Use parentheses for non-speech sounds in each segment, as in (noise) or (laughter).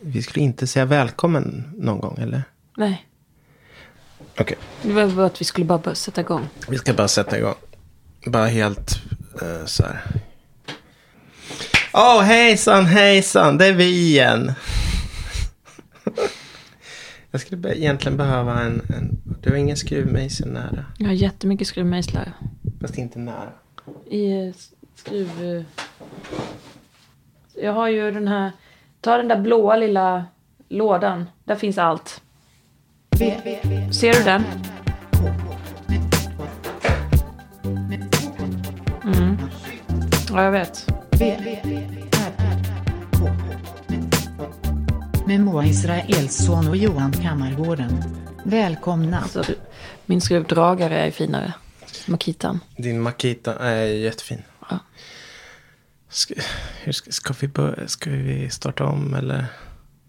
vi skulle inte säga välkommen någon gång, eller? Nej. Okej. Det var bara att vi skulle bara sätta igång. Vi ska bara sätta igång. Bara helt eh, så här. Åh, oh, hejsan, hejsan, det är vi igen. (laughs) Jag skulle be- egentligen behöva en, en... Du har ingen skruvmejsel nära. Jag har jättemycket skruvmejslar. Fast inte nära. I eh, skruv... eh, Jag har ju den här... Ta den där blåa lilla lådan. Där finns allt. Ser du den? Mm. Ja, jag vet. Med Moa Israelsson och Johan Kammargården. Välkomna. Alltså, min skruvdragare är finare. Makitan. Din Makita är jättefin. Ja. Ska, hur ska, ska, vi börja, ska vi starta om eller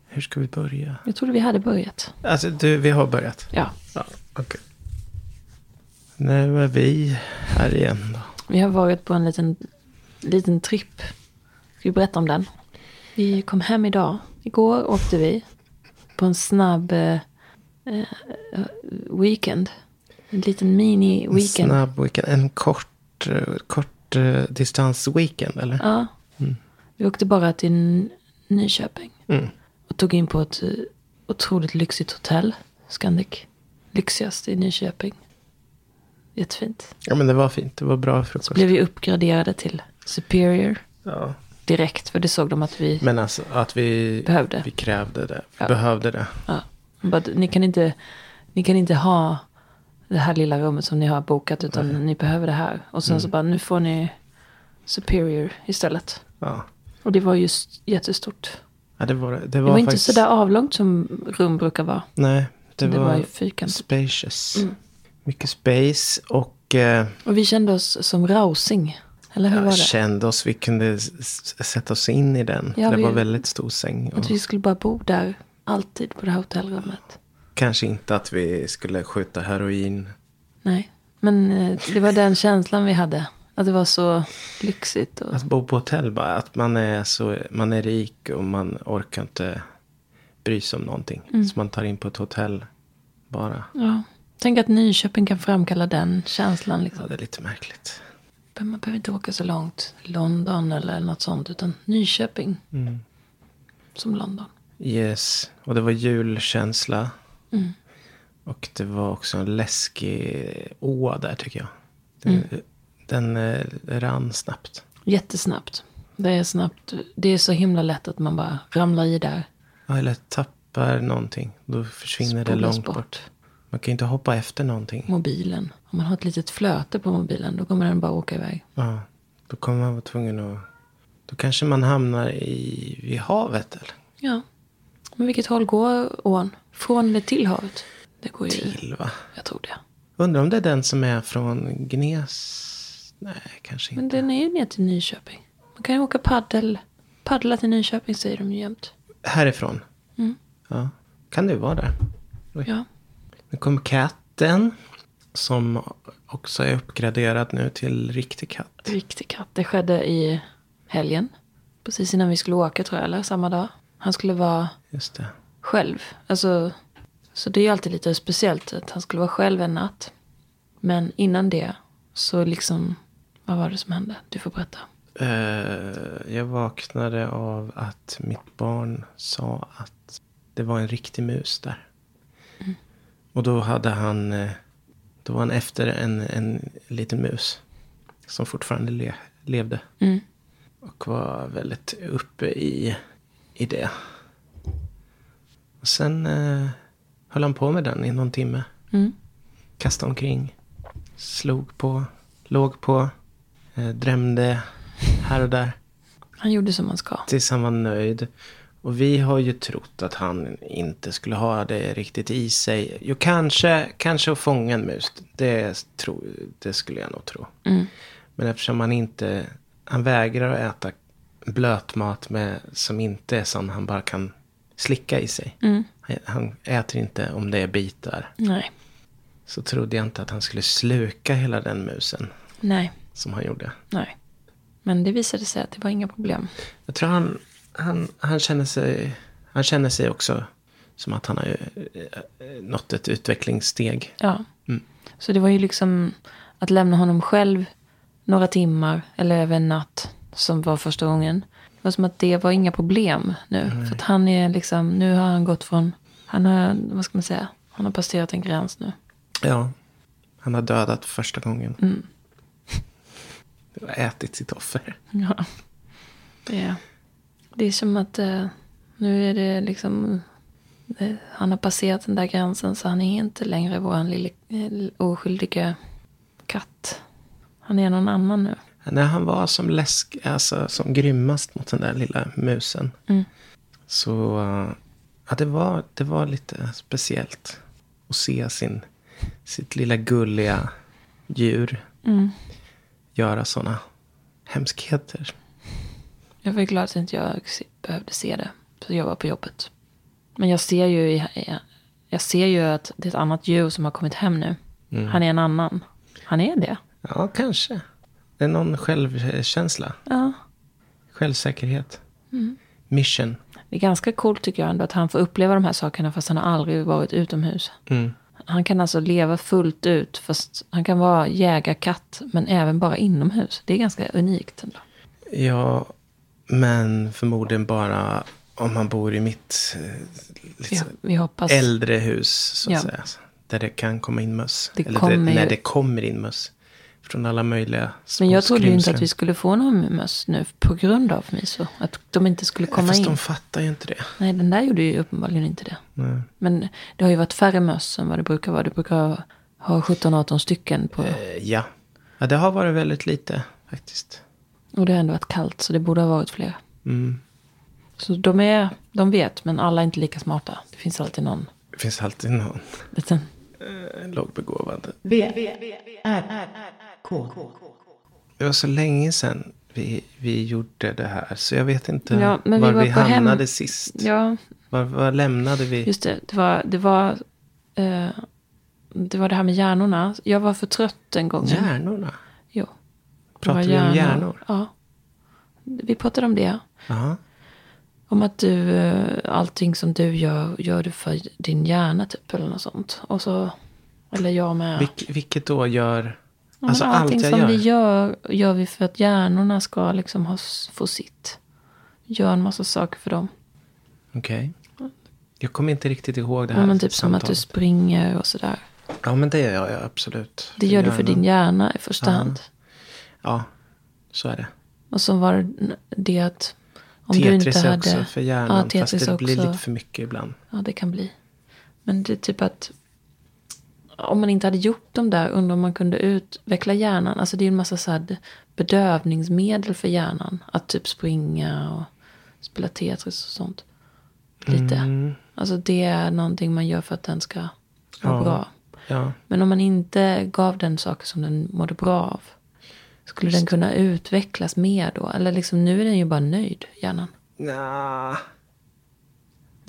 hur ska vi börja? Jag trodde vi hade börjat. Alltså du, vi har börjat. Ja. Ja, okej. Nu är vi här igen då. Vi har varit på en liten, liten tripp. Ska vi berätta om den? Vi kom hem idag. Igår åkte vi på en snabb eh, eh, weekend. En liten mini-weekend. Snabb weekend. En kort, eh, kort eh, distans weekend eller? Ja. Vi åkte bara till Nyköping. Mm. Och tog in på ett eh, otroligt lyxigt hotell. Scandic. Lyxigast i Nyköping. Jättefint. Ja men det var fint. Det var bra Så frukost. blev vi uppgraderade till Superior Ja. direkt. För det såg de att vi Men alltså att vi, behövde. vi krävde det. Vi Ja. behövde det. Ja. Bara, ni, kan inte, ni kan inte ha det här lilla rummet som ni har bokat. Utan ni behöver det här. Och sen så bara, nu får ni Superior istället. Ja. Och det var just jättestort. ja det var det. Det Det var, var, inte faktiskt... så där avlångt som rum brukar vara. Nej. Det, Det, var, var, ju fyrkantigt. spacious. Mm. Mycket space och eh, Och vi kände oss som rausing. Eller hur var jag det? kände oss. Vi kunde sätta oss in i den. Ja, det vi- var väldigt stor säng. Och Att vi skulle bara bo där. Alltid på det här hotellrummet. Kanske inte att vi skulle skjuta heroin. Nej. Men eh, det var den känslan vi hade. Att det var så lyxigt. Och... Att bo på hotell bara. Att man är, så, man är rik och man orkar inte bry sig om någonting. Mm. Så man tar in på ett hotell bara. Ja. Tänk att Nyköping kan framkalla den känslan. Liksom. Ja, det är lite märkligt. Man behöver inte åka så långt. London eller något sånt. Utan Nyköping. Mm. Som London. Yes. Och det var julkänsla. Mm. Och det var också en läskig å där tycker jag. Den, Mm. den eh, rann snabbt. Jättesnabbt. Det är snabbt. Det är så himla lätt att man bara ramlar i där. Ja, eller tappar någonting. Då försvinner det Spolas långt bort. Man kan ju inte hoppa efter någonting. Mobilen. Om man har ett litet flöte på mobilen. Då kommer den bara åka iväg. Ja, då kommer man vara tvungen att... Då kanske man hamnar i, vid havet eller Ja. Men vilket håll går ån? Från eller till havet? Det går ju... till va? Jag tror det. Undrar om det är den som är från Gnes? Nej, kanske Men inte. den är ju ner till Nyköping. Man kan ju åka paddel. Paddla till Nyköping säger de ju jämt. Härifrån? Mm. Ja, kan det vara där. Oj. Ja. Nu kom katten. Som också är uppgraderad nu till riktig katt. Riktig katt. Det skedde i helgen. Precis innan vi skulle åka tror jag. Eller samma dag. Han skulle vara Just det. Själv. Alltså, så det är ju alltid lite speciellt att han skulle vara själv en natt. Men innan det så liksom, vad var det som hände? Du får berätta. Eh, jag vaknade av att mitt barn sa att det var en riktig mus där. Och då hade han, eh, då var han efter en, en liten mus. Som fortfarande le, levde. Mm. Och var väldigt uppe i, i det. Och sen eh, höll han på med den i någon timme. Mm. Kastade omkring. Slog på. Låg på. Eh, drämde här och där. Han gjorde som man ska. Tills han var nöjd. Och vi har ju trott att han inte skulle ha det riktigt i sig. Jo, kanske, kanske att fånga en mus. Det, tro, det skulle jag nog tro. Mm. Men eftersom han inte... Han vägrar att äta blötmat med, som inte är sån han bara kan slicka i sig. Mm. Han, äter inte om det är bitar. Nej. Så trodde jag inte att han skulle sluka hela den musen. Nej. Som han gjorde. Nej. Men det visade sig att det var inga problem. Jag tror han, han, han känner sig... Han känner sig också som att han har eh, nått ett utvecklingssteg. Ja. Mm. Så det var ju liksom att lämna honom själv några timmar eller över en natt som var första gången. Det var som att det var inga problem nu. För att han är liksom, nu har han gått från, han har, vad ska man säga, han har passerat en gräns nu. Ja, han har dödat första gången. Mm. (laughs) Det har ätit sitt offer. Ja. Det är, det är som att eh, nu är det liksom, eh, han har passerat den där gränsen så han är inte längre vår lille eh, oskyldiga katt. Han är någon annan nu. När han var som läsk, alltså som grymmast mot den där lilla musen. Mm. Så uh, ja, det, var, det var lite speciellt. Att se sin, sitt lilla gulliga djur Mm. göra sådana hemskheter. Jag var glad att inte jag behövde se det. Så jag var på jobbet. Men jag ser ju, jag ser ju att det är ett annat djur som har kommit hem nu. Han är en annan. Han är det. Ja, kanske. Det är någon självkänsla. Ja. Självsäkerhet. Mission. Det är ganska coolt tycker jag ändå att han får uppleva de här sakerna fast han har aldrig varit utomhus. Mm. Han kan alltså leva fullt ut fast han kan vara jägarkatt men även bara inomhus. Det är ganska unikt ändå. Ja, men förmodligen bara om man bor i mitt lite Ja, äldre hus, så att Ja. säga. Där det kan komma in möss. Det Eller det, när ju- det kommer in möss. Från alla möjliga små Men jag trodde ju inte att vi skulle få någon möss nu på grund av Miso. Att de inte skulle komma Fast in. de fattar ju inte det. Nej, den där gjorde ju uppenbarligen inte det. Nej. Men det har ju varit färre möss än vad det brukar vara. Det brukar ha 17-18 stycken på. Eh, ja. ja, det har varit väldigt lite faktiskt. Och det har ändå varit kallt så det borde ha varit fler. Mm. Så de är, de vet, men alla är inte lika smarta. Det finns alltid någon Det finns alltid någon liten. eh, lågbegåvad. V, R, R, K. Det var så länge sedan vi, vi gjorde det här. Så jag vet inte Ja, men vi var var vi på hem- hamnade sist. Ja, Var, var lämnade vi? just det. Det var det, var, eh, det var det här med hjärnorna. Jag var för trött en gång. Hjärnorna? Jo. Var vi om hjärnor? Ja. Vi pratade om det. Ja. Om att du, eh, allting som du gör, gör du för din hjärna typ eller något sånt. Och så, eller jag med. Vilk, vilket då gör... Ja, alltså allt allting jag som gör. vi gör, gör vi för att hjärnorna ska liksom ha, få sitt. Gör en massa saker för dem. Okej. Jag kommer inte riktigt ihåg det här Ja, men typ som att du samtalet. springer och sådär. Ja, men det gör jag absolut. Det gör du för din hjärna i första Ja. hand. Ja, så är det. Och så var det det att om du Tetris inte är hade... också för hjärnan. Ja, fast Tetris det blir också. lite för mycket ibland. Ja, det kan bli. Men det är typ att om man inte hade gjort dem där, undrar om man kunde utveckla hjärnan. Alltså det är en massa så här bedövningsmedel för hjärnan. Att typ springa och spela Tetris och sånt. Lite. Mm, Alltså det är någonting man gör för att den ska må Ja. bra. ja. Men om man inte gav den saker som den mådde bra av. Skulle den kunna utvecklas mer då? Eller liksom nu är den ju bara nöjd, hjärnan. Nja.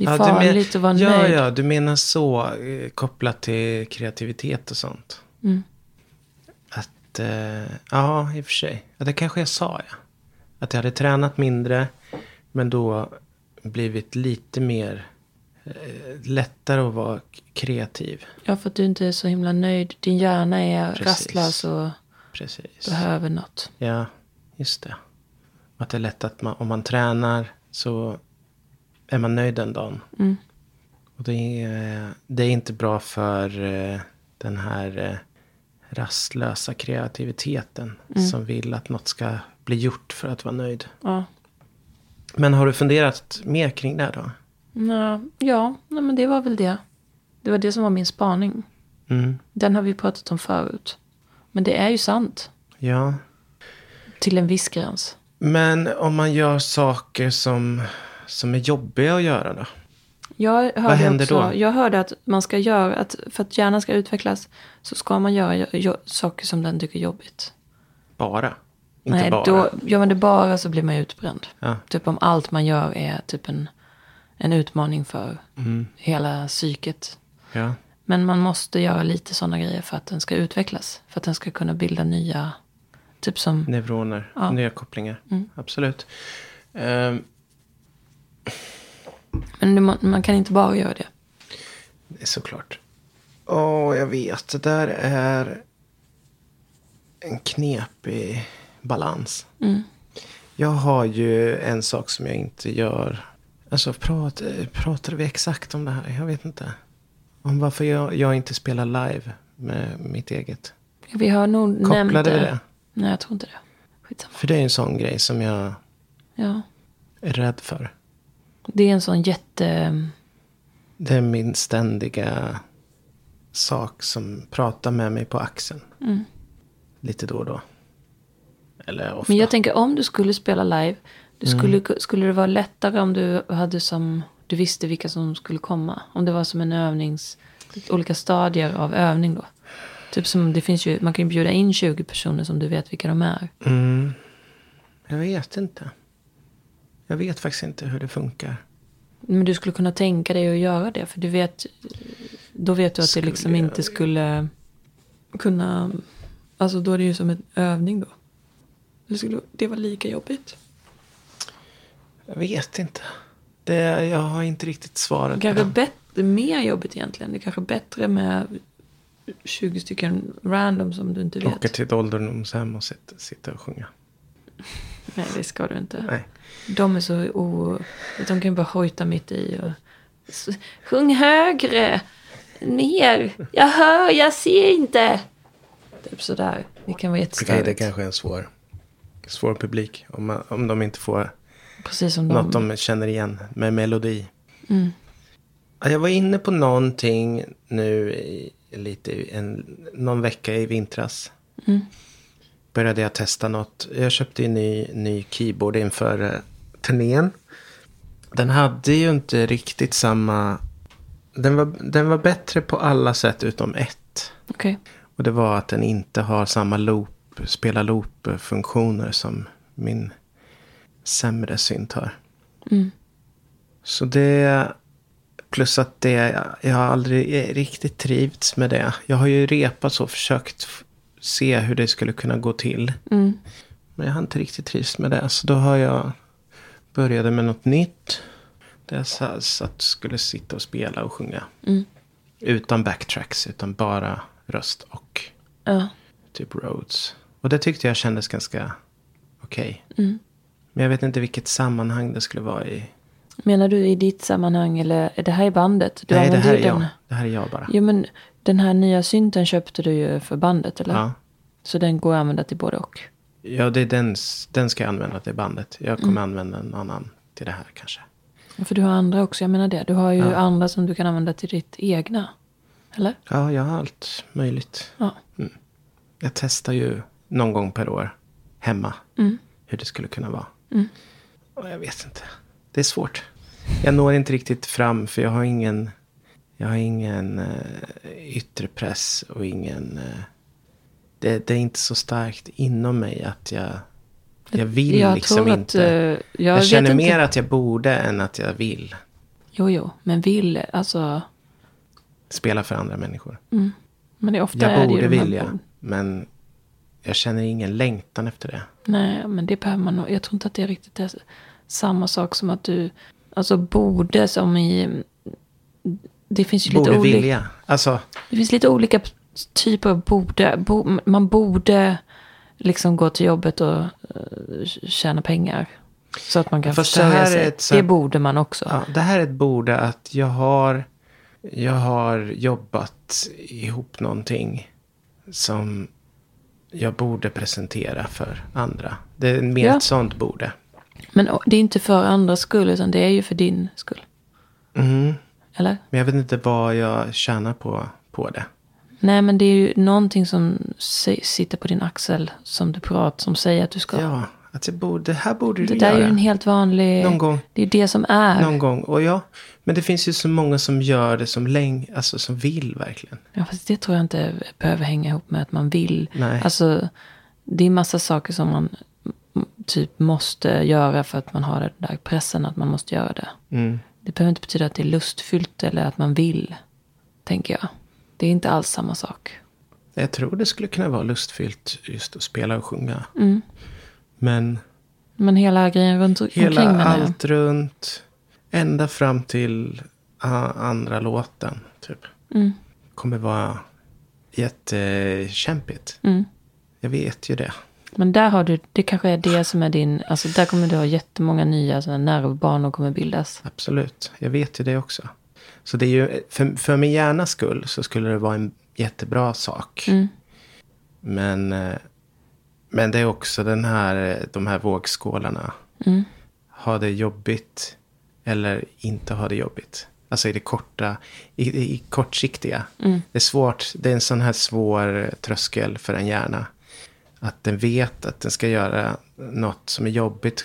Det är Ja, du men- farligt att vara ja, nöjd. Ja, du menar så. eh, Kopplat till kreativitet och sånt. Mm. Att, eh, ja, i och för sig. Ja, det kanske jag sa, ja. Att jag hade tränat mindre, men då blivit lite mer eh, lättare att vara kreativ. Ja, för att du inte är så himla nöjd. Din hjärna är Precis. rastlös och Precis. behöver något. Ja, just det. Att det är lätt att man, om man tränar så är man nöjd den dagen. Mm. Och det är, det är inte bra för eh, den här eh, rastlösa kreativiteten. Mm. Som vill att något ska bli gjort för att vara nöjd. Ja, Men har du funderat mer kring det då? Ja nej, men det var väl det. Det var det som var min spaning. Mm. Den har vi pratat om förut. Men det är ju sant. Ja. Till en viss gräns. Men om man gör saker som, som är jobbiga att göra då? Jag hörde händer också, då? Jag hörde att man ska göra, att för att hjärnan ska utvecklas så ska man göra jo- saker som den tycker är jobbigt. Bara? Inte Nej, bara? då gör man det bara så blir man utbränd. Ja. Typ om allt man gör är typ en, en utmaning för Mm. hela psyket. Ja. Men man måste göra lite sådana grejer för att den ska utvecklas. För att den ska kunna bilda nya, typ som, Neuroner, Ja. nya kopplingar. Mm. Absolut. Ehm, Men det, man kan inte bara göra det. Det är såklart. Åh, jag vet. Det där är en knepig balans. Mm. Jag har ju en sak som jag inte gör. Alltså prat, pratade vi exakt om det här? Jag vet inte. Om varför jag, jag inte spelar live med mitt eget. Vi har nog nämnt Kopplade det. vi det? Nej, jag tror inte det. Skitsamma. För det är en sån grej som jag Ja. är rädd för. Det är en sån jätte... Det är min ständiga sak som pratar med mig på axeln. Mm. Lite då och då. Eller ofta. Men jag tänker om du skulle spela live. Det Mm. skulle, skulle det vara lättare om du hade som... Du visste vilka som skulle komma. Om det var som en övnings... Olika stadier av övning då. Typ som det finns ju... Man kan ju bjuda in 20 personer som du vet vilka de är. Mm. Jag vet inte. Jag vet faktiskt inte hur det funkar. Men du skulle kunna tänka dig att göra det. För du vet... Då vet du att Skulle det liksom jag- inte skulle kunna... Alltså då är det ju som en övning då. Det skulle det var lika jobbigt. Jag vet inte. Det, jag har inte riktigt svaret Kanske bättre, mer jobbigt egentligen. Det är kanske bättre med 20 stycken random som du inte vet. Åka till ett ålderdomshem och sitta, sitta och sjunga. Nej, det ska du inte. Nej. De är så o... De kan bara hojta mitt i och... Sjung högre! Ner! Jag hör, jag ser inte! Typ sådär. Det kan vara jättestörigt. det kanske är en svår, svår publik. Om, man, om de inte får Precis som de... något de känner igen med melodi. Mm. Ja, Jag var inne på någonting nu i, lite en, någon vecka i vintras. Mm. Började jag testa något. Jag köpte en ny, ny keyboard inför turnén. Den hade ju inte riktigt samma... Den var, den var bättre på alla sätt utom ett. Okej. Och det var att den inte har samma loop, spela loop-funktioner som min sämre synt har. Mm. Så det... Plus att det, jag har aldrig riktigt trivts med det. Jag har ju repat så, försökt se hur det skulle kunna gå till. Mm. Men jag har inte riktigt trivts med det. Så då har jag började med något nytt. Där jag sa- satt, skulle sitta och spela och sjunga. Mm. Utan backtracks, utan bara röst och Ja. typ roads. Och det tyckte jag kändes ganska okej. Mm. Men jag vet inte vilket sammanhang det skulle vara i. Menar du i ditt sammanhang eller är det här i bandet? Du Nej, det här är jag. Det här är jag bara. Jo, men den här nya synten köpte du ju för bandet, eller? Ja. Så den går att använda till både och. Ja, det är den, den ska jag använda till bandet. Jag kommer Mm. använda en annan till det här kanske. Ja, För du har andra också, jag menar det. Du har ju Ja. andra som du kan använda till ditt egna. Eller? Ja, jag har allt möjligt. Ja. Jag testar ju någon gång per år hemma Mm. hur det skulle kunna vara. Mm. Och jag vet inte. Det är svårt. Jag når inte riktigt fram för jag har ingen, jag har ingen uh, yttre press och ingen... eh, det, det är inte så starkt inom mig att jag, jag vill jag liksom tror inte. att... eh, jag jag känner inte. mer att jag borde än att jag vill Jo, jo. Men vill, alltså... spela för andra människor. Men det är ofta Jag är det borde de här vilja, bord- men jag känner ingen längtan efter det. Nej, men det behöver man nog. Jag tror inte att det är riktigt är samma sak som att du... Alltså borde som i... Det finns ju Borde lite olika... vilja. Alltså, Det finns lite olika typer av borde. Bo, man borde liksom gå till jobbet och uh, tjäna pengar. Så att man kan Fast det försörja sig. ett Det borde man också. ja, det här är ett borde att jag har, jag har jobbat ihop någonting som jag borde presentera för andra. Det är mer Ja. ett sånt borde. Men det är inte för andras skull, utan det är ju för din skull. Mm. Eller? Men jag vet inte vad jag tjänar på, på det. Nej, men det är ju någonting som si- sitter på din axel som du pratar, som säger att du ska. Ja, att jag borde, det här borde det du där är göra. ju en helt vanlig... Någon gång. Det är det som är. Någon gång. Och ja, men det finns ju så många som gör det som länge, alltså som vill verkligen. Ja, fast det tror jag inte behöver hänga ihop med att man vill. Nej. Alltså, det är massa saker som man typ måste göra för att man har den där pressen att man måste göra det. Mm. Det behöver inte betyda att det är lustfyllt eller att man vill, tänker jag. Det är inte alls samma sak. Jag tror det skulle kunna vara lustfyllt just att spela och sjunga. Mm. Men Men hela grejen runt omkring hela jag. allt runt. Ända fram till ah, andra låten, typ. Mm. Kommer vara jättekämpigt. Mm. Jag vet ju det. Men där har du, det kanske är det som är din, alltså där kommer du ha jättemånga nya sådana nervbanor kommer bildas. Absolut. Jag vet ju det också. Så det är ju, för, för min hjärnas skull så skulle det vara en jättebra sak. Mm. Men, eh, men det är också den här, eh, de här vågskålarna. Mm. Ha det jobbigt eller inte ha det jobbigt. Alltså i det korta, i, i, i kortsiktiga. Mm. Det är svårt, det är en sån här svår tröskel för en hjärna. Att den vet att den ska göra något som är jobbigt.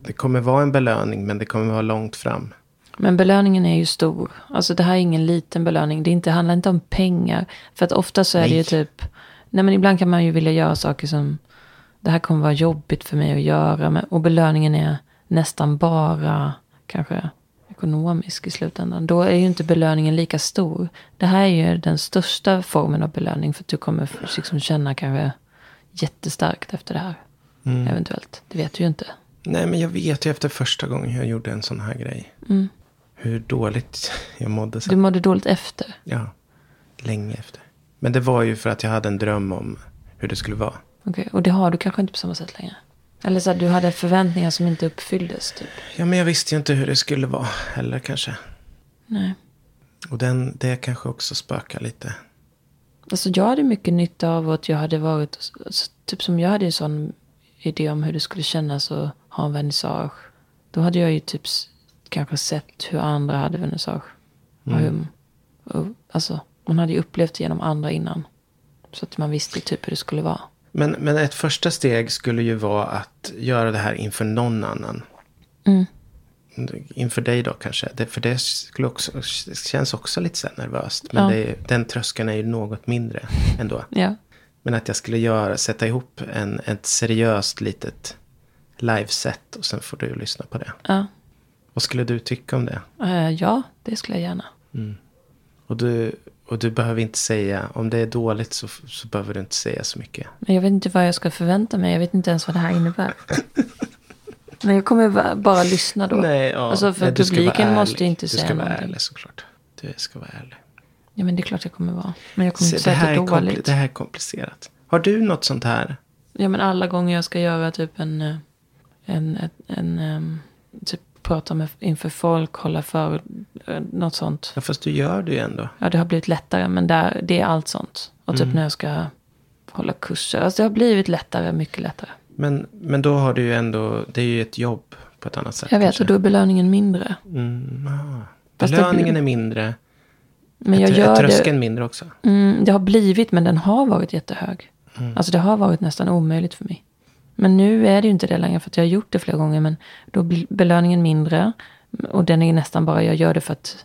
Det kommer vara en belöning men det kommer vara långt fram. Men belöningen är ju stor. Alltså det här är ingen liten belöning. Det inte, handlar inte om pengar. För att ofta så är det ju Nej. typ... Nej men ibland kan man ju vilja göra saker som... Det här kommer vara jobbigt för mig att göra. Men, och belöningen är nästan bara kanske ekonomisk i slutändan. Då är ju inte belöningen lika stor. Det här är ju den största formen av belöning. För att du kommer liksom känna kanske jättestarkt efter det här. Eventuellt. Det vet du ju inte. Nej men jag vet ju efter första gången jag gjorde en sån här grej. Mm. Hur dåligt jag mådde Du sen. mådde dåligt efter. Ja, länge efter. Men det var ju för att jag hade en dröm om hur det skulle vara. Okej, och det har du kanske inte på samma sätt längre? Eller så att du hade förväntningar som inte uppfylldes typ? Ja, men jag visste ju inte hur det skulle vara heller kanske. Nej. Och den, det kanske också spökar lite. Alltså jag hade mycket nytta av att jag hade varit, alltså, typ som jag hade en sån idé om hur det skulle kännas att ha en vernissage. Då hade jag ju typ kanske sett hur andra hade vernissage. Och hur, och, alltså man hade ju upplevt det genom andra innan. Så att man visste typ hur det skulle vara. Men, men ett första steg skulle ju vara att göra det här inför någon annan. Mm. Inför dig då kanske. Det, för det skulle också, det känns också lite så nervöst. Men Ja. det, den tröskeln är ju något mindre ändå. (laughs) Ja. Men att jag skulle göra, sätta ihop en, ett seriöst litet liveset. Och sen får du lyssna på det. Ja. Vad skulle du tycka om det? Eh, ja, det skulle jag gärna. Och du, och du behöver inte säga, om det är dåligt så, så behöver du inte säga så mycket. Men jag vet inte vad jag ska förvänta mig. Jag vet inte ens vad det här innebär. (laughs) Men jag kommer bara lyssna då. Nej, ja. Alltså för Nej, du publiken måste inte Du säga ska vara någonting. ärlig såklart. Du ska vara ärlig. Ja men det är klart jag kommer vara. Men jag kommer Se, inte det, säga att det är dåligt. det här är komplicerat. Har du något sånt här? Ja men alla gånger jag ska göra typ en, eh, en, en, en ehm, typ prata med, inför folk, hålla för, eh, något sånt. Ja, fast du gör det ju ändå. Ja det har blivit lättare men där, det är allt sånt. Och typ Mm. när jag ska hålla kurser. Alltså det har blivit lättare, mycket lättare. Men, men då har du ju ändå, det är ju ett jobb på ett annat sätt. Jag vet kanske. och då är belöningen mindre. Mm, ah. Belöningen är mindre. Men jag gör det. tröskeln mindre också. Mm, det har blivit, men den har varit jättehög. Alltså det har varit nästan omöjligt för mig. Men nu är det ju inte det längre för att jag har gjort det flera gånger. Men då blir belöningen mindre. Och den är nästan bara, jag gör det för att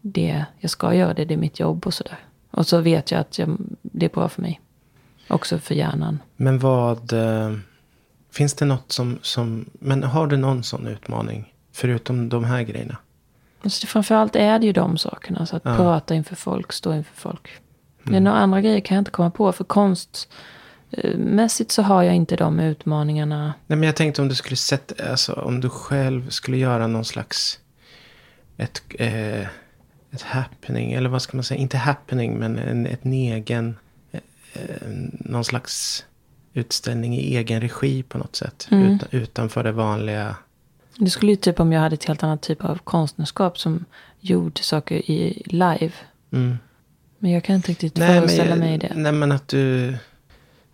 det, jag ska göra det, det är mitt jobb och sådär. Och så vet jag att jag, det är bra för mig. Också för hjärnan. Men vad... Eh, finns det något som, som... Men har du någon sån utmaning? Förutom de här grejerna? Alltså framförallt är det ju de sakerna. Så att Ja. prata inför folk, stå inför folk. Det är några andra grejer kan jag inte komma på. För konstmässigt så har jag inte de utmaningarna. Nej, men jag tänkte om du skulle sätta... Alltså om du själv skulle göra någon slags... Ett, eh, ett happening. Eller vad ska man säga? Inte happening, men en, ett egen... Eh, någon slags utställning i egen regi på något sätt. Mm. Utan, utanför det vanliga. Det skulle ju typ om jag hade ett helt annat typ av konstnärskap som gjorde saker i live. Mm. Men jag kan inte riktigt Nej, föreställa men, mig det. Nej, men att du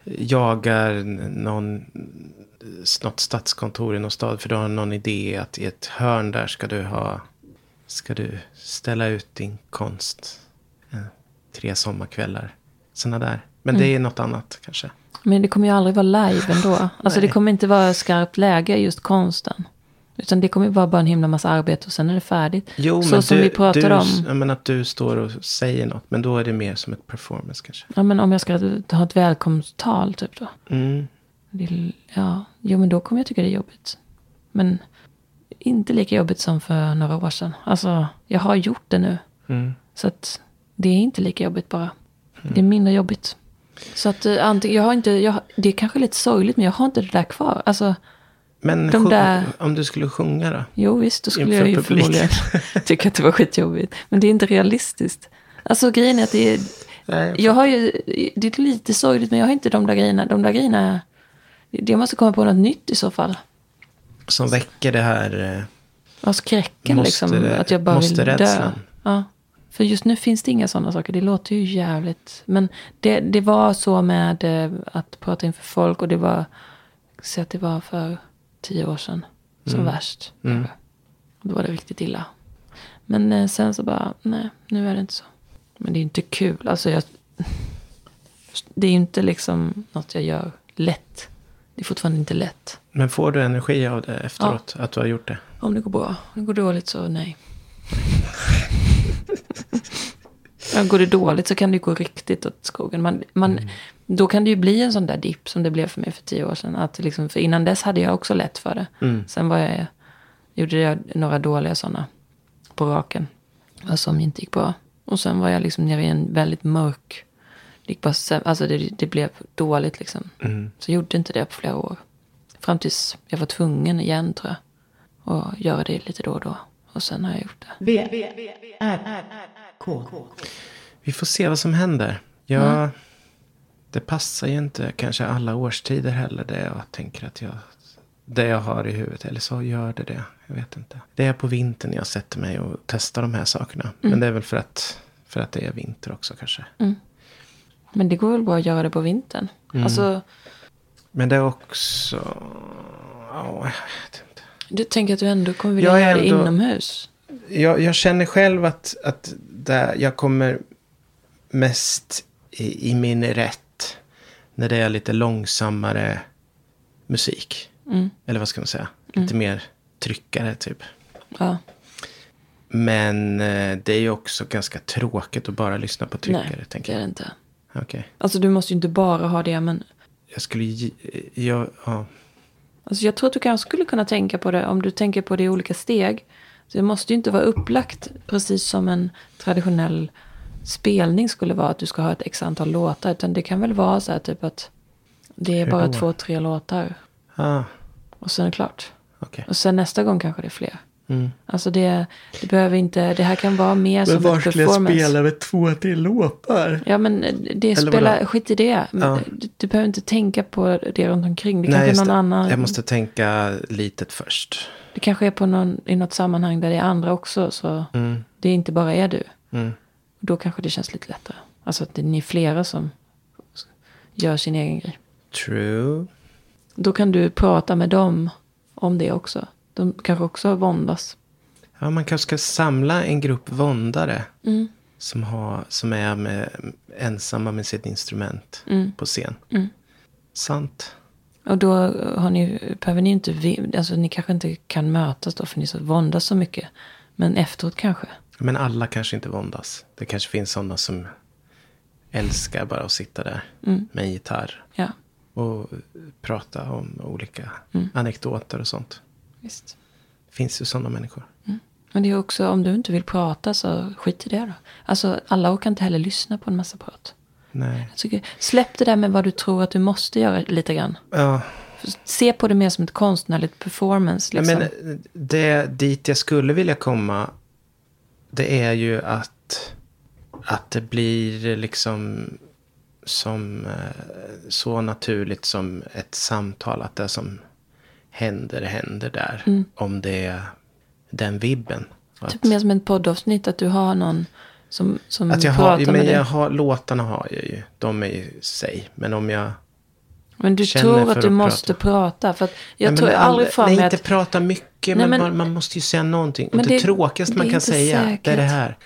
jagar någon, något stadskontor i någon stad. För du har någon idé att i ett hörn där ska du ha, ska du ställa ut din konst. Eh, tre sommarkvällar. Sådana där. Men Mm. det är något annat kanske. Men det kommer ju aldrig vara live ändå. Alltså det kommer inte vara skarpt läge just konsten. Utan det kommer vara bara en himla massa arbete och sen är det färdigt. Jo, Så men som du, vi pratade du, om. Men att du står och säger något. Men då är det mer som ett performance kanske. Ja men om jag ska ha ett välkomsttal typ då. Mm. Det, ja, jo men då kommer jag tycka det är jobbigt. Men inte lika jobbigt som för några år sedan. Alltså jag har gjort det nu. Mm. Så att det är inte lika jobbigt bara. Det är mindre jobbigt. Så att eh, antingen, jag har inte, jag, det är kanske lite sorgligt men jag har inte det där kvar. Alltså Men sjung- där- om du skulle sjunga då? Jo visst, då skulle jag ju publik. förmodligen (laughs) tycka att det var skitjobbigt. Men det är inte realistiskt. Alltså grejen är att det är, Nej, jag har ju, det är lite sorgligt men jag har inte de där grejerna. De där grejerna, jag måste komma på något nytt i så fall. Som väcker det här... eh, Ja, skräcken Måste liksom. det- Att jag bara vill dö. Ja. För just nu finns det inga sådana saker. Det låter ju jävligt. Men det, det var så med eh, att prata inför folk. Och det var, så att det var för tio år sedan. Som värst. Mm. Då var det riktigt illa. Men eh, sen så bara, nej, nu är det inte så. Men det är inte kul. Alltså jag, (laughs) det är inte liksom något jag gör lätt. Det är fortfarande inte lätt. Men får du energi av det efteråt? Att du har gjort det? Om det går bra. Om det går dåligt så nej. (laughs) ja, går det dåligt så kan det ju gå riktigt åt skogen. Man, man, Då kan det ju bli en sån där dipp som det blev för mig för tio år sedan. Att liksom, för innan dess hade jag också lätt för det. Mm. Sen var jag, gjorde jag några dåliga sådana på raken. Som inte gick bra. Och sen var jag liksom nere i en väldigt mörk... Det, gick bara, alltså det, det blev dåligt liksom. Mm. Så jag gjorde inte det på flera år. Fram tills jag var tvungen igen tror jag. Och göra det lite då och då. Och sen har jag gjort det. V, R, K. Vi får se vad som händer. Jag, Det passar ju inte kanske alla årstider heller. Det jag tänker att jag... Det jag har i huvudet. Eller så gör det det. Jag vet inte. Det är på vintern jag sätter mig och testar de här sakerna. Men det är väl för att, för att det är vinter också kanske. Men det går väl bra att göra det på vintern. Mm. Alltså, Men det är också... Ja, jag vet inte. du tänker att du ändå kommer vilja Jag göra det ändå- inomhus. Jag, jag känner själv att, att där jag kommer mest i, i min rätt när det är lite långsammare musik. Mm. Eller vad ska man säga? Lite mer tryckare typ. Ja. Men eh, det är ju också ganska tråkigt att bara lyssna på tryckare. Nej, det tänker är jag. det inte. Okej. Alltså du måste ju inte bara ha det, men Jag skulle jag, ja. Alltså jag tror att du kanske skulle kunna tänka på det om du tänker på det i olika steg. Så det måste ju inte vara upplagt precis som en traditionell spelning skulle vara. Att du ska ha ett x antal låtar. Utan det kan väl vara så här typ att det är bara två, tre låtar. Ah, Och sen är det klart. okej. Och sen nästa gång kanske det är fler. Mm. Alltså det, det behöver inte, det här kan vara mer som ett performance. med två till låtar? Ja men det Eller spelar, vadå? skit i det. Ja. Du, du behöver inte tänka på det runt omkring. Det Nej, kanske är någon det. annan. Jag måste tänka litet först. Det kanske är på någon, i något sammanhang där det är andra också. Så Mm. det inte bara är du. Mm. Då kanske det känns lite lättare. Alltså att det, ni är flera som gör sin egen grej. True. Då kan du prata med dem om det också. De kanske också våndas. Ja, man kanske ska samla en grupp våndare. Mm. Som, har, som är med, ensamma med sitt instrument Mm. på scen. Mm. Sant. Och då har ni, behöver ni inte, alltså ni kanske inte kan mötas då för ni så våndas så mycket. Men efteråt kanske. Men alla kanske inte våndas. Det kanske finns sådana som älskar bara att sitta där Mm. med en gitarr. Ja, Och prata om olika Mm. anekdoter och sånt. visst. Det finns ju sådana människor. Men det är också, om du inte vill prata så skit i det då. Alltså alla orkar inte heller lyssna på en massa prat. Nej. Jag tycker, släpp det där med vad du tror att du måste göra lite grann. Ja, Se på det mer som ett konstnärligt performance. Liksom. men eh, det dit jag skulle vilja komma. Det är ju att, att det blir liksom som eh, så naturligt som ett samtal. Att det som händer, händer där. Mm. Om det är den vibben. Typ att, mer som ett poddavsnitt, att du har någon som, som att jag har, men jag har, låtarna har jag ju. De är ju sig. Men om jag... Men du tror för att du att måste prata. För att jag Nej, tror men aldrig för Nej, mig inte att... prata mycket, Nej, men, man, man måste ju säga någonting. Och Men det, det- tråkigaste man kan inte säga, det är det här.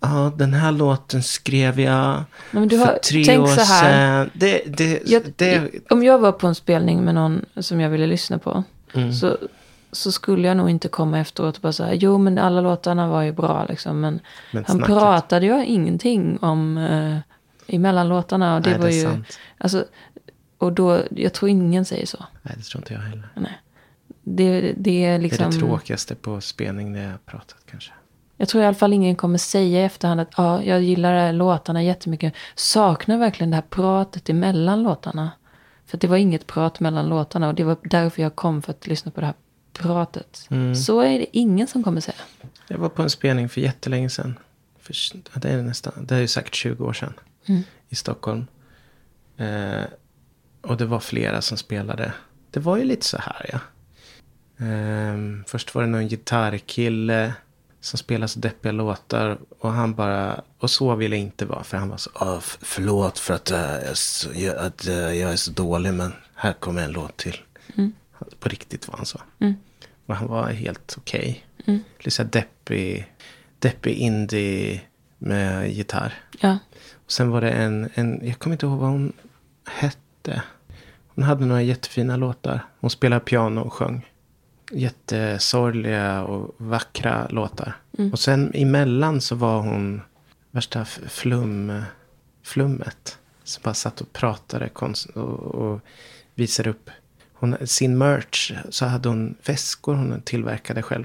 Ja, den här låten skrev jag men du för har- tre tänk år så här. sedan. Det, det, Jag, det, Om jag var på en spelning med någon som jag ville lyssna på. Mm. Så, så skulle jag nog inte komma efteråt och bara säga. Jo men alla låtarna var ju bra liksom. Men, Men han snacket. pratade ju ingenting om eh, emellan låtarna. Och det Nej, var det ju... sant. Alltså, och då, jag tror ingen säger så. Nej, det tror inte jag heller. Nej. Det, det är Det är liksom... det tråkigaste på spelning när jag har pratat kanske. Jag tror i alla fall ingen kommer säga i efterhand att ja, jag gillar låtarna jättemycket. Saknar verkligen det här pratet emellan låtarna. För det var inget prat mellan låtarna. Och det var därför jag kom för att lyssna på det här pratet. Mm. Så är det ingen som kommer säga. Jag var på en spelning för jättelänge sedan. För, det är nästan, det är ju säkert 20 år sedan. Mm. I Stockholm. Eh, och det var flera som spelade. Det var ju lite så här ja. Eh, först var det någon gitarrkille. Som spelade så deppiga låtar. Och han bara, och så ville inte vara. För han var så, "Ah, f- förlåt för att, jag, är så, jag, att eh, jag är så dålig. Men här kommer en låt till. På riktigt var han så. Och han var helt okej. Lite så här deppig, deppig indie med gitarr. Ja. Och sen var det en, en, jag kommer inte ihåg vad hon hette. Hon hade några jättefina låtar. Hon spelade piano och sjöng. Jättesorgliga och vackra låtar. Och sen emellan så var hon värsta flum, flummet. Som bara satt och pratade konst och, och visade upp hon, sin merch. Så hade hon väskor hon tillverkade själv.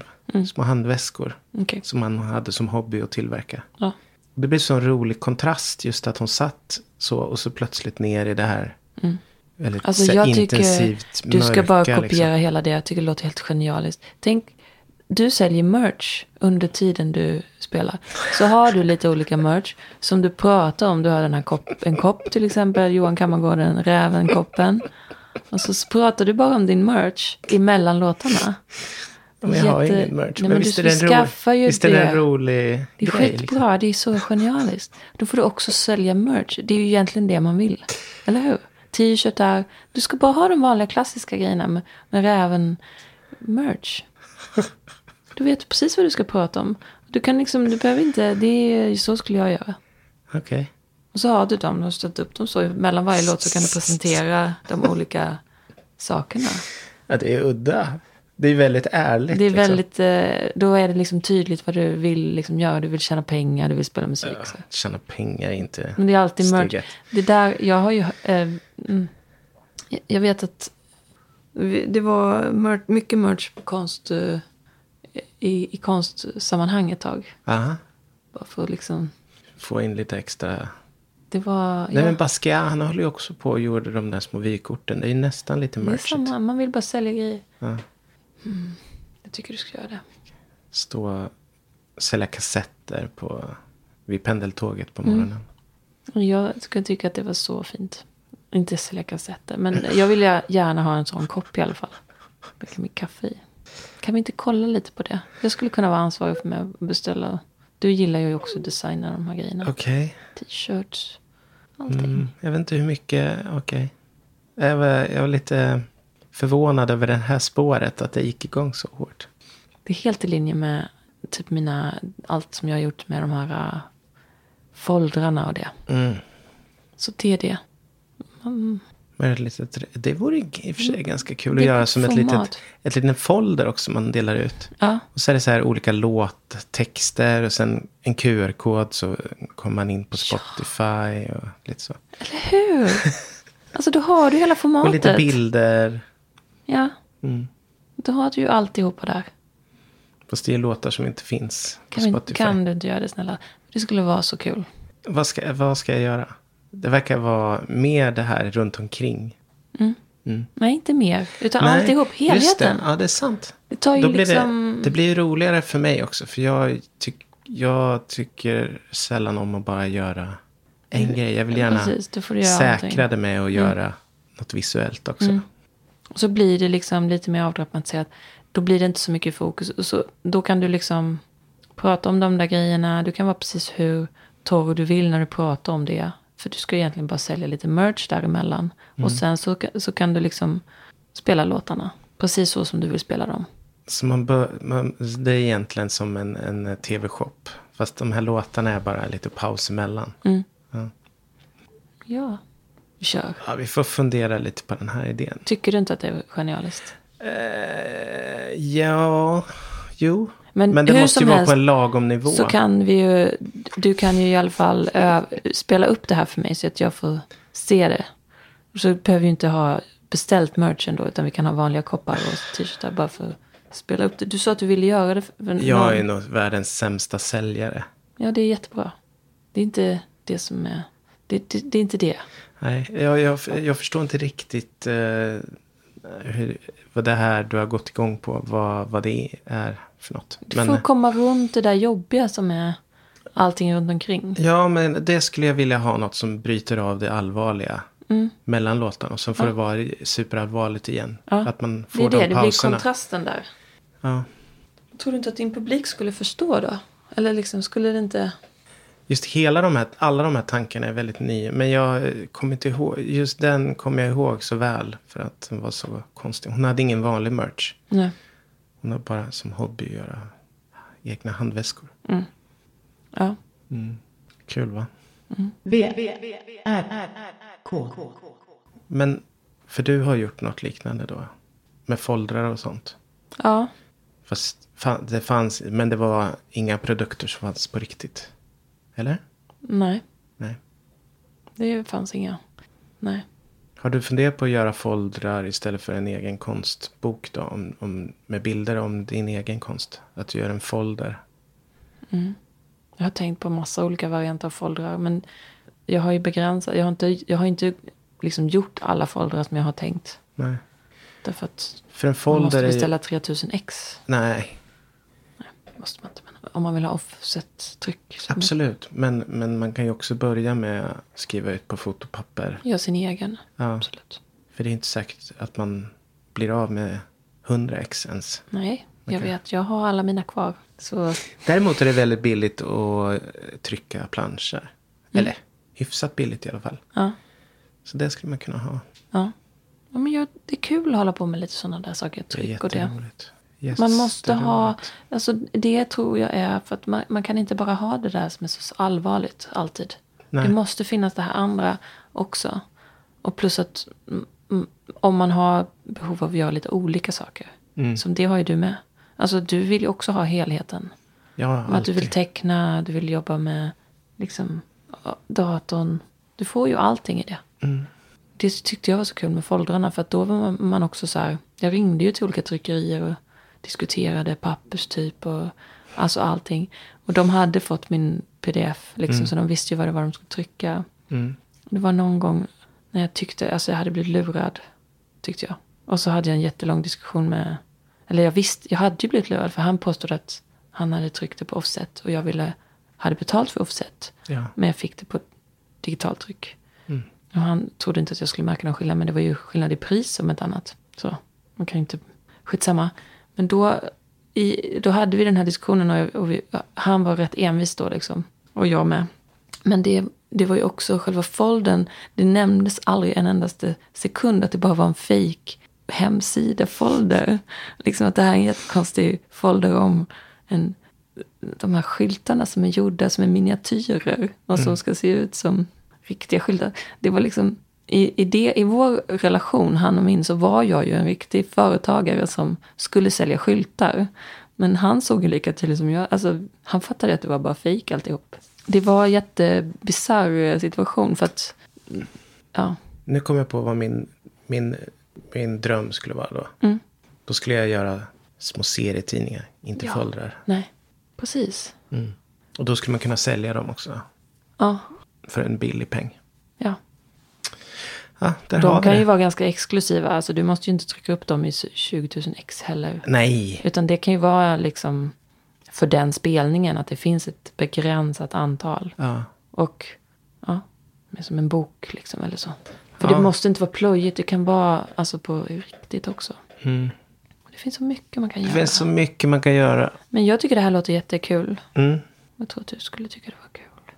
Små handväskor. Okej. Som man hade som hobby att tillverka. Ja. Det blev så en rolig kontrast just att hon satt så och så plötsligt ner i det här. Väldigt Alltså så jag intensivt tycker du ska bara mörka, kopiera liksom. hela det. Jag tycker det låter helt genialiskt. Tänk, du säljer merch under tiden du spelar. Så har du lite olika merch som du pratar om. Du har den här kopp, en kopp till exempel, Johan Kammargården, Räven-koppen. Och så pratar du bara om din merch emellan låtarna. Men jag har Jätte- ingen merch. Nej, men, men visst, du är det en skaffar ju rolig, visst är det en rolig Det är grej. skitbra, Liksom. det är så genialiskt. Då får du också sälja merch. Det är ju egentligen det man vill. Eller hur? T-shirtar. Du ska bara ha de vanliga klassiska grejerna med, med räven merch. Du vet precis vad du ska prata om. Du kan liksom, du behöver inte, det är, så skulle jag göra. Okej. Och så har du dem, du har ställt upp dem så. Mellan varje låt så kan du presentera de olika sakerna. Ja, det är udda. Det är väldigt ärligt. Det är liksom. väldigt, eh, då är det liksom tydligt vad du vill liksom göra. Du vill tjäna pengar, du vill spela musik. Så. Tjäna pengar är inte Men det är alltid steget. Det där, jag har ju, eh, mm, jag- vet att det var mycket merch på konst, eh, i, i konstsammanhang ett tag. Aha. Bara för att liksom, Få in lite extra. Det var, Nej ja, men Basquiat han håller ju också på och gjorde de där små vykorten. Det är ju nästan lite merchigt. samma, man vill bara sälja grejer. Ja. Mm, jag tycker du ska göra det. Stå och sälja kassetter på, vid pendeltåget på Mm. morgonen. Och Jag skulle tycka att det var så fint. Inte sälja kassetter, men jag vill gärna ha en sån kopp i alla fall. Med mitt kaffe i. Kan vi inte kolla lite på det? Jag skulle kunna vara ansvarig för mig att beställa. Du gillar ju också att designa de här grejerna. Okej. T-shirts, allting. Mm, jag vet inte hur mycket, okej. Jag, var, jag var lite förvånad över det här spåret. Att det gick igång så hårt. Det är helt i linje med typ mina, allt som jag har gjort med de här uh, foldrarna och det. Mm. Så det är det. Men ett litet, det vore i och för sig ganska kul Mm. Att göra som ett format. litet, ett litet folder också man delar ut. Ja, Och så är det så här olika låttexter och sen en QR-kod så kommer man in på Spotify och lite så. eller hur? (laughs) Alltså då har du hela Och formatet. lite bilder. Ja, Mm. då har du ju alltihopa där. Fast det är låtar som inte finns på Kan, vi, Spotify. kan du inte göra det snälla? Det skulle vara så kul. Vad, ska, vad ska jag göra? Det verkar vara mer det här runt omkring. Nej, inte mer. Utan Nej, alltihop, just helheten. Det. Ja, det är sant. Det tar ju Då blir liksom... det, det blir roligare för mig också. För jag, tyck, jag tycker sällan om att bara göra en grej. Jag vill gärna precis, säkra. Mm. det med att göra något visuellt också. Och så blir det liksom lite mer avdramatiserat. Då blir det inte så mycket fokus. Och så, då kan du liksom prata om de där grejerna. Du kan vara precis hur torr du vill när du pratar om det. För du ska egentligen bara sälja lite merch däremellan. Mm. Och sen så, så kan du liksom spela låtarna. Precis så som du vill spela dem. Så man bör, man, det är egentligen som en, en tv-shop. Fast de här låtarna är bara lite paus emellan. Ja, vi kör. Ja, vi får fundera lite på den här idén. Tycker du inte att det är genialiskt? Eh, ja, jo. Men Men, det hur måste ju som vara helst på en lagom nivå. Så kan vi ju, du kan ju i alla fall ö, spela upp det här för mig så att jag får se det. Så behöver vi inte ha beställt merchen då, utan vi kan ha vanliga koppar och t-shirtar bara för att spela upp det. Du sa att du ville göra det. För någon. Jag är nog världens sämsta säljare. Ja, det är jättebra. Det är inte det som är, det, det, det är inte det. Nej, jag, jag, jag förstår inte riktigt eh, hur, vad det här du har gått igång på, vad, vad det är för något. Du får komma runt det där jobbiga som är allting runt omkring. Ja, men det skulle jag vilja ha något som bryter av det allvarliga Mm. mellan låtarna. Och sen får Ja. det vara superallvarligt igen. Ja, Att man Det får är det, de det blir pauserna. kontrasten där. Ja. Tror du inte att din publik skulle förstå då? Eller liksom, skulle det inte... Just hela de här, alla de här tankarna är väldigt nya. Men jag kommer inte ihåg, just den kommer jag ihåg så väl. För att den var så konstig. Hon hade ingen vanlig merch. Nej. Hon har bara som hobby att göra egna handväskor. Ja. Kul va? V, R, K. Men, för du har gjort något liknande då? Med foldrar och sånt? Ja. Fast fa- det fanns, men det var inga produkter som fanns på riktigt. Eller? Nej. Nej. Det fanns inga. Nej. Har du funderat på att göra foldrar istället för en egen konstbok då? Om, om, med bilder om din egen konst? Att du gör en folder? Jag har tänkt på massa olika varianter av foldrar. Men jag har ju begränsat. Jag har inte, jag har inte liksom gjort alla foldrar som jag har tänkt. Nej. Därför att För en man folder måste är ju- beställa 3000 ex. Nej, Det måste man inte. Om man vill ha offset-tryck. absolut. Men, men man kan ju också börja med att skriva ut på fotopapper. Gör sin egen. Ja, Absolut. för det är inte säkert att man blir av med 100 ex ens. Nej, jag Okej. vet. Jag har alla mina kvar. Så Däremot är det väldigt billigt att eh, trycka planscher. Mm. Eller hyfsat billigt i alla fall. ja. Så det skulle man kunna ha. ja. ja men jag, det är kul att hålla på med lite sådana där saker. Det är Tryck och det. Jätteroligt. Man måste ha, alltså det tror jag är för att man, man kan inte bara ha det där som är så allvarligt alltid. Nej. Det måste finnas det här andra också. Och plus att om man har behov av att göra lite olika saker. Mm. Som det har ju du med. Alltså du vill ju också ha helheten. Ja, Att du vill alltid. teckna, du vill jobba med liksom datorn. Du får ju allting i det. Mm. Det tyckte jag var så kul med foldrarna. För att då var man också så här. Jag ringde ju till olika tryckerier och diskuterade papperstyp och alltså allting. Och de hade fått min pdf liksom. Så de visste ju vad det var de skulle trycka. Mm. Det var någon gång när jag tyckte, alltså jag hade blivit lurad. Tyckte jag. Och så hade jag en jättelång diskussion med, eller jag visste, jag hade ju blivit lurad. För han påstod att han hade tryckt det på offset. Och jag ville, hade betalt för offset. Ja. Men jag fick det på digitalt tryck. Mm. Och han trodde inte att jag skulle märka någon skillnad. Men det var ju skillnad i pris som ett annat. Så man kan ju inte, skitsamma. Men då, i, då hade vi den här diskussionen och, jag, och vi, han var rätt envis då liksom. Och jag med. Men det, det var ju också själva folden. Det nämndes aldrig en endaste sekund att det bara var en fake hemsida-folder. Liksom att det här är en jättekonstig folder om en, de här skyltarna som är gjorda som är miniatyrer. Och som ska se ut som riktiga skyltar. Det var liksom, i, i, det, i vår relation, han och min, så var jag ju en riktig företagare som skulle sälja skyltar. Men han såg ju lika tydligt som jag. Alltså, han fattade att det var bara fejk alltihop. Det var en jättebisarr situation för att, ja, Nu kommer jag på vad min, min, min dröm skulle vara då. Mm. Då skulle jag göra små serietidningar, inte Ja. foldrar. nej, precis. Och då skulle man kunna sälja dem också. Ja, För en billig peng. ja. Ja, De kan det. ju vara ganska exklusiva. Alltså du måste ju inte trycka upp dem i 20 000 ex heller. Nej. Utan det kan ju vara liksom för den spelningen att det finns ett begränsat antal. Ja. Och ja, som en bok liksom eller så. För Ja. det måste inte vara plöjigt. Det kan vara alltså på riktigt också. Mm. Det finns så mycket man kan Det göra. finns så mycket man kan göra. Men jag tycker det här låter jättekul. Mm. Jag tror att du skulle tycka det var kul.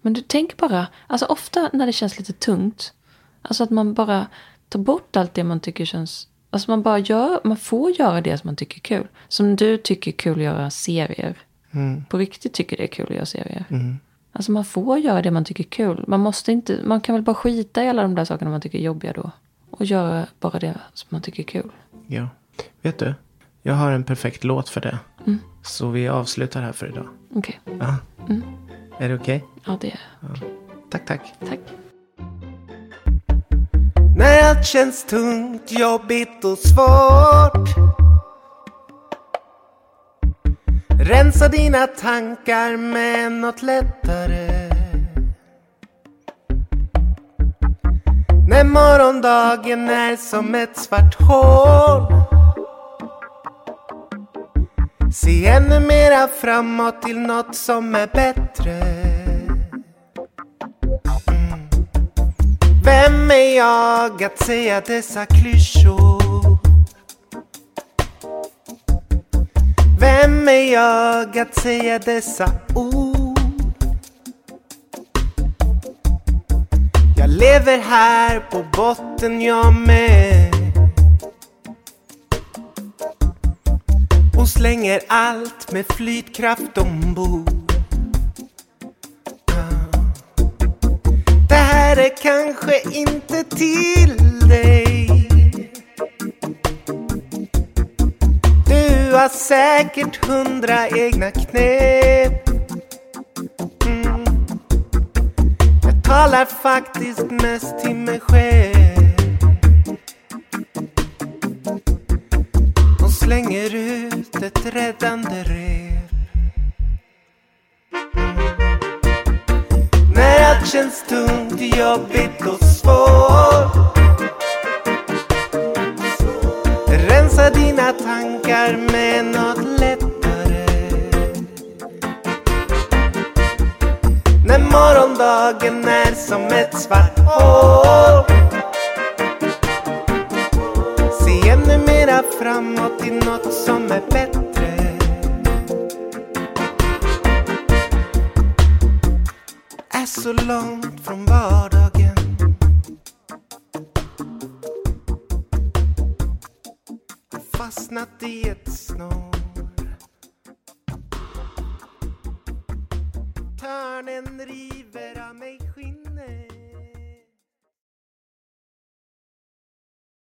Men du tänk bara, alltså ofta när det känns lite tungt. Alltså att man bara tar bort allt det man tycker känns... Alltså man bara gör, man får göra det som man tycker är kul. Som du tycker är kul att göra serier. Mm. På riktigt tycker det är kul att göra serier. Mm. Alltså man får göra det man tycker är kul. Man måste inte, man kan väl bara skita i alla de där sakerna man tycker är jobbiga då. Och göra bara det som man tycker är kul. Ja. Vet du? Jag har en perfekt låt för det. Mm. Så vi avslutar här för idag. Okej, Ja. Mm. Är det okej? ja det, Tack, tack. tack. När allt känns tungt, jobbigt och svårt. Rensa dina tankar med något lättare. När morgondagen är som ett svart hål. Se ännu mera framåt till något som är bättre. Vem är jag att säga dessa klyschor? Vem är jag att säga dessa ord? Jag lever här på botten jag med och slänger allt med flytkraft ombord. Det kanske inte till dig. Du har säkert hundra egna knep. Mm. Jag talar faktiskt mest till mig själv. Och slänger ut ett räddande rep. känns tungt, jobbigt och svårt. Rensa dina tankar med något lättare. När morgondagen är som ett svart hål. Se ännu mera framåt till något som är bättre. Så långt från vardagen. Fastnat i ett